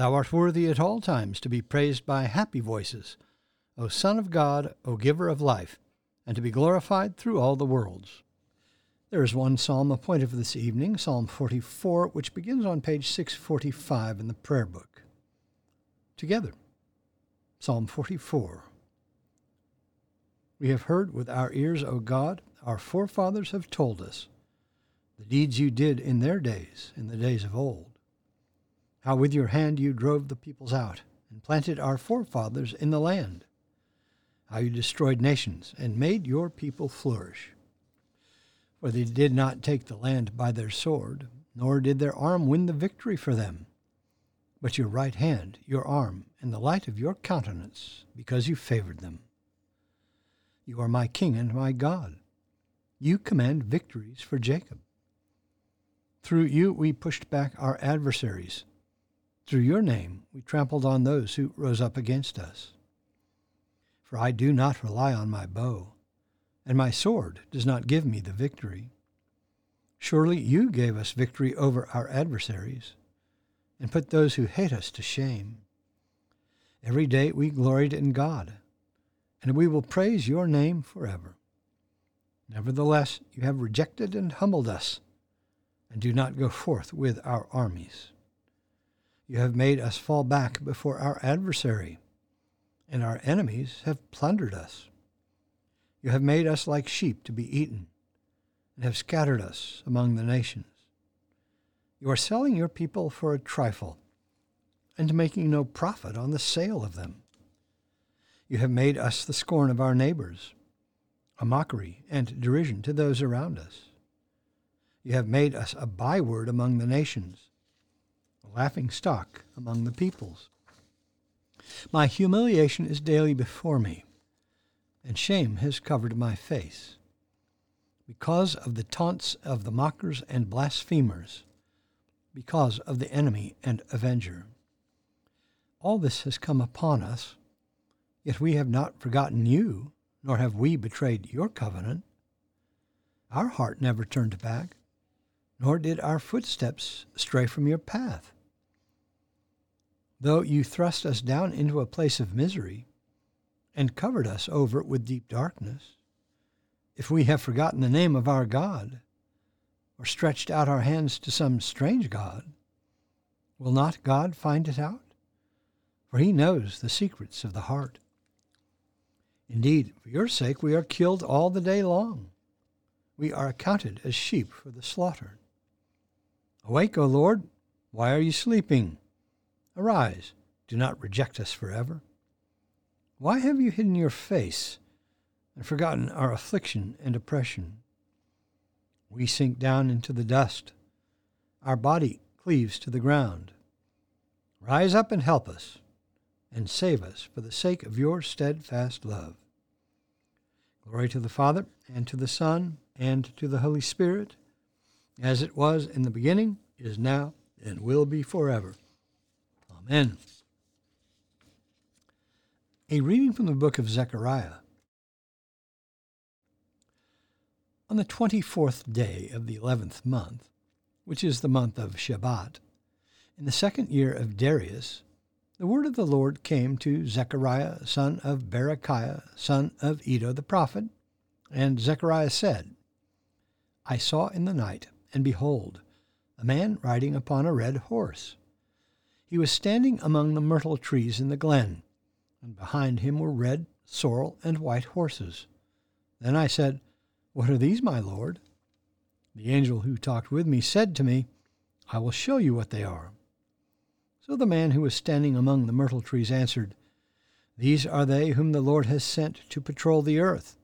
Thou art worthy at all times to be praised by happy voices, O Son of God, O Giver of life, and to be glorified through all the worlds. There is one psalm appointed for this evening, Psalm 44, which begins on page 645 in the prayer book. Together, Psalm 44. We have heard with our ears, O God, our forefathers have told us the deeds you did in their days, in the days of old how with your hand you drove the peoples out and planted our forefathers in the land, how you destroyed nations and made your people flourish. For they did not take the land by their sword, nor did their arm win the victory for them, but your right hand, your arm, and the light of your countenance, because you favored them. You are my king and my God. You command victories for Jacob. Through you we pushed back our adversaries through your name we trampled on those who rose up against us. For I do not rely on my bow, and my sword does not give me the victory. Surely you gave us victory over our adversaries, and put those who hate us to shame. Every day we gloried in God, and we will praise your name forever. Nevertheless, you have rejected and humbled us, and do not go forth with our armies. You have made us fall back before our adversary, and our enemies have plundered us. You have made us like sheep to be eaten, and have scattered us among the nations. You are selling your people for a trifle, and making no profit on the sale of them. You have made us the scorn of our neighbors, a mockery and derision to those around us. You have made us a byword among the nations laughing stock among the peoples. My humiliation is daily before me, and shame has covered my face. Because of the taunts of the mockers and blasphemers, because of the enemy and avenger. All this has come upon us, yet we have not forgotten you, nor have we betrayed your covenant. Our heart never turned back, nor did our footsteps stray from your path. Though you thrust us down into a place of misery and covered us over with deep darkness, if we have forgotten the name of our God, or stretched out our hands to some strange God, will not God find it out? For he knows the secrets of the heart. Indeed, for your sake we are killed all the day long. We are accounted as sheep for the slaughter. Awake, O Lord, why are you sleeping? Arise, do not reject us forever. Why have you hidden your face and forgotten our affliction and oppression? We sink down into the dust. Our body cleaves to the ground. Rise up and help us, and save us for the sake of your steadfast love. Glory to the Father, and to the Son, and to the Holy Spirit, as it was in the beginning, is now, and will be forever. Amen. A reading from the book of Zechariah. On the 24th day of the 11th month, which is the month of Shebat, in the second year of Darius, the word of the Lord came to Zechariah, son of Berechiah, son of Iddo the prophet. And Zechariah said, I saw in the night, and behold, a man riding upon a red horse he was standing among the myrtle trees in the glen, and behind him were red, sorrel, and white horses. Then I said, What are these, my lord? The angel who talked with me said to me, I will show you what they are. So the man who was standing among the myrtle trees answered, These are they whom the Lord has sent to patrol the earth.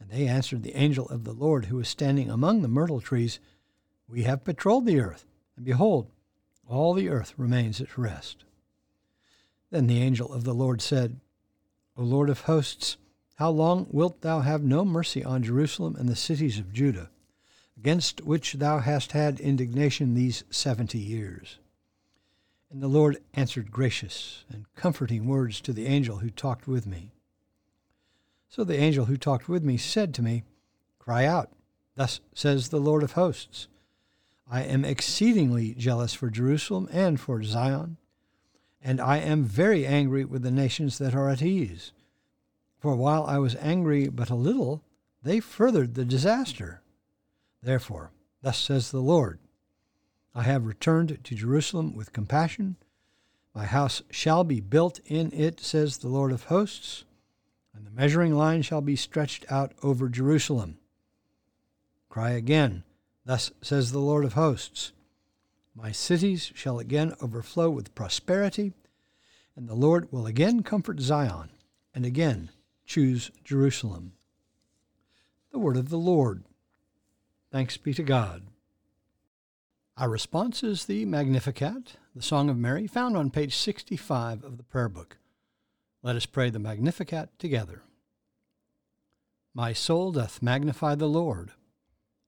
And they answered the angel of the Lord who was standing among the myrtle trees, We have patrolled the earth, and behold, all the earth remains at rest. Then the angel of the Lord said, O Lord of hosts, how long wilt thou have no mercy on Jerusalem and the cities of Judah, against which thou hast had indignation these seventy years? And the Lord answered gracious and comforting words to the angel who talked with me. So the angel who talked with me said to me, Cry out, thus says the Lord of hosts. I am exceedingly jealous for Jerusalem and for Zion, and I am very angry with the nations that are at ease. For while I was angry but a little, they furthered the disaster. Therefore, thus says the Lord I have returned to Jerusalem with compassion. My house shall be built in it, says the Lord of hosts, and the measuring line shall be stretched out over Jerusalem. Cry again, Thus says the Lord of hosts My cities shall again overflow with prosperity, and the Lord will again comfort Zion, and again choose Jerusalem. The word of the Lord. Thanks be to God. Our response is the Magnificat, the Song of Mary, found on page 65 of the Prayer Book. Let us pray the Magnificat together. My soul doth magnify the Lord,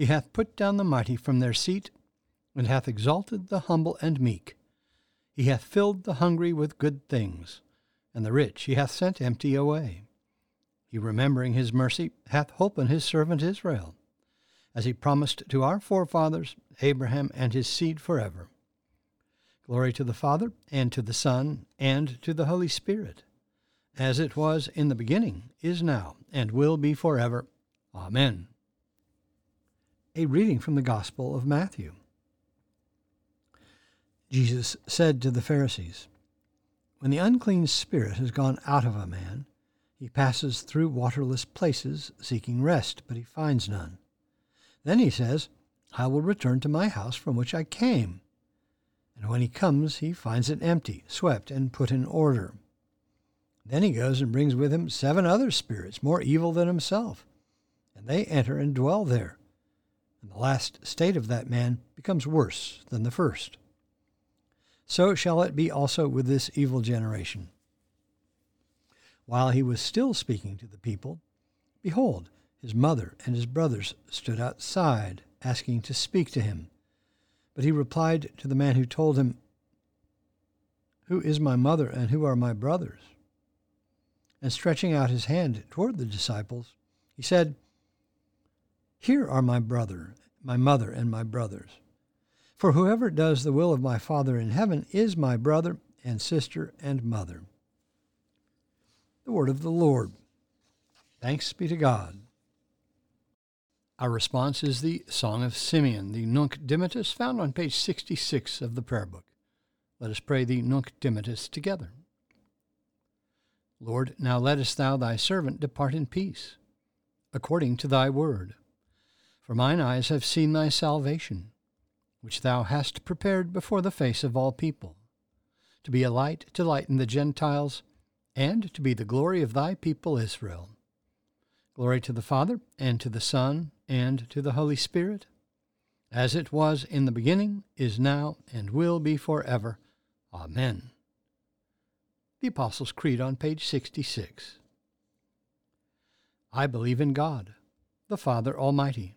He hath put down the mighty from their seat, and hath exalted the humble and meek. He hath filled the hungry with good things, and the rich he hath sent empty away. He, remembering his mercy, hath holpen his servant Israel, as he promised to our forefathers, Abraham and his seed forever. Glory to the Father, and to the Son, and to the Holy Spirit, as it was in the beginning, is now, and will be forever. Amen. A reading from the Gospel of Matthew. Jesus said to the Pharisees, When the unclean spirit has gone out of a man, he passes through waterless places seeking rest, but he finds none. Then he says, I will return to my house from which I came. And when he comes, he finds it empty, swept, and put in order. Then he goes and brings with him seven other spirits, more evil than himself, and they enter and dwell there. And the last state of that man becomes worse than the first. So shall it be also with this evil generation. While he was still speaking to the people, behold, his mother and his brothers stood outside, asking to speak to him. But he replied to the man who told him, Who is my mother and who are my brothers? And stretching out his hand toward the disciples, he said, Here are my brother, my mother, and my brothers. For whoever does the will of my Father in heaven is my brother and sister and mother. The word of the Lord. Thanks be to God. Our response is the Song of Simeon, the Nunc Dimittis, found on page 66 of the Prayer Book. Let us pray the Nunc Dimittis together. Lord, now lettest thou thy servant depart in peace, according to thy word. For mine eyes have seen thy salvation, which thou hast prepared before the face of all people, to be a light to lighten the Gentiles, and to be the glory of thy people Israel. Glory to the Father, and to the Son, and to the Holy Spirit, as it was in the beginning, is now, and will be forever. Amen. The Apostles' Creed on page 66. I believe in God, the Father Almighty,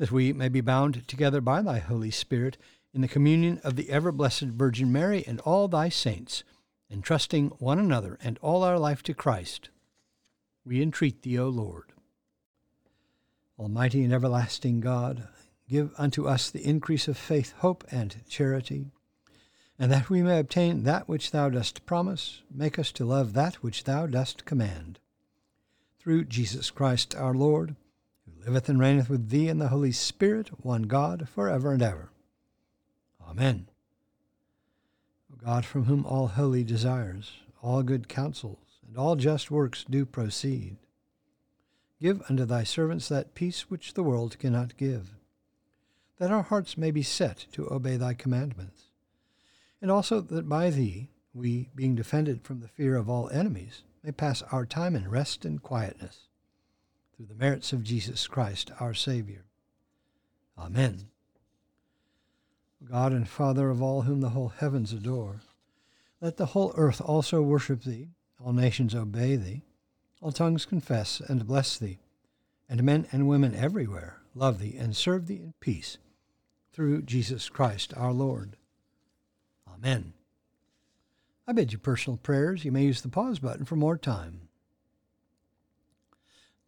That we may be bound together by thy Holy Spirit in the communion of the ever blessed Virgin Mary and all thy saints, entrusting one another and all our life to Christ, we entreat thee, O Lord. Almighty and everlasting God, give unto us the increase of faith, hope, and charity, and that we may obtain that which thou dost promise, make us to love that which thou dost command. Through Jesus Christ our Lord, liveth and reigneth with thee in the Holy Spirit, one God, for ever and ever. Amen. O God, from whom all holy desires, all good counsels, and all just works do proceed, give unto thy servants that peace which the world cannot give, that our hearts may be set to obey thy commandments, and also that by thee we, being defended from the fear of all enemies, may pass our time in rest and quietness, through the merits of Jesus Christ our Saviour. Amen. God and Father of all whom the whole heavens adore. Let the whole earth also worship thee, all nations obey thee, all tongues confess and bless thee, and men and women everywhere love thee and serve thee in peace, through Jesus Christ our Lord. Amen. I bid you personal prayers. You may use the pause button for more time.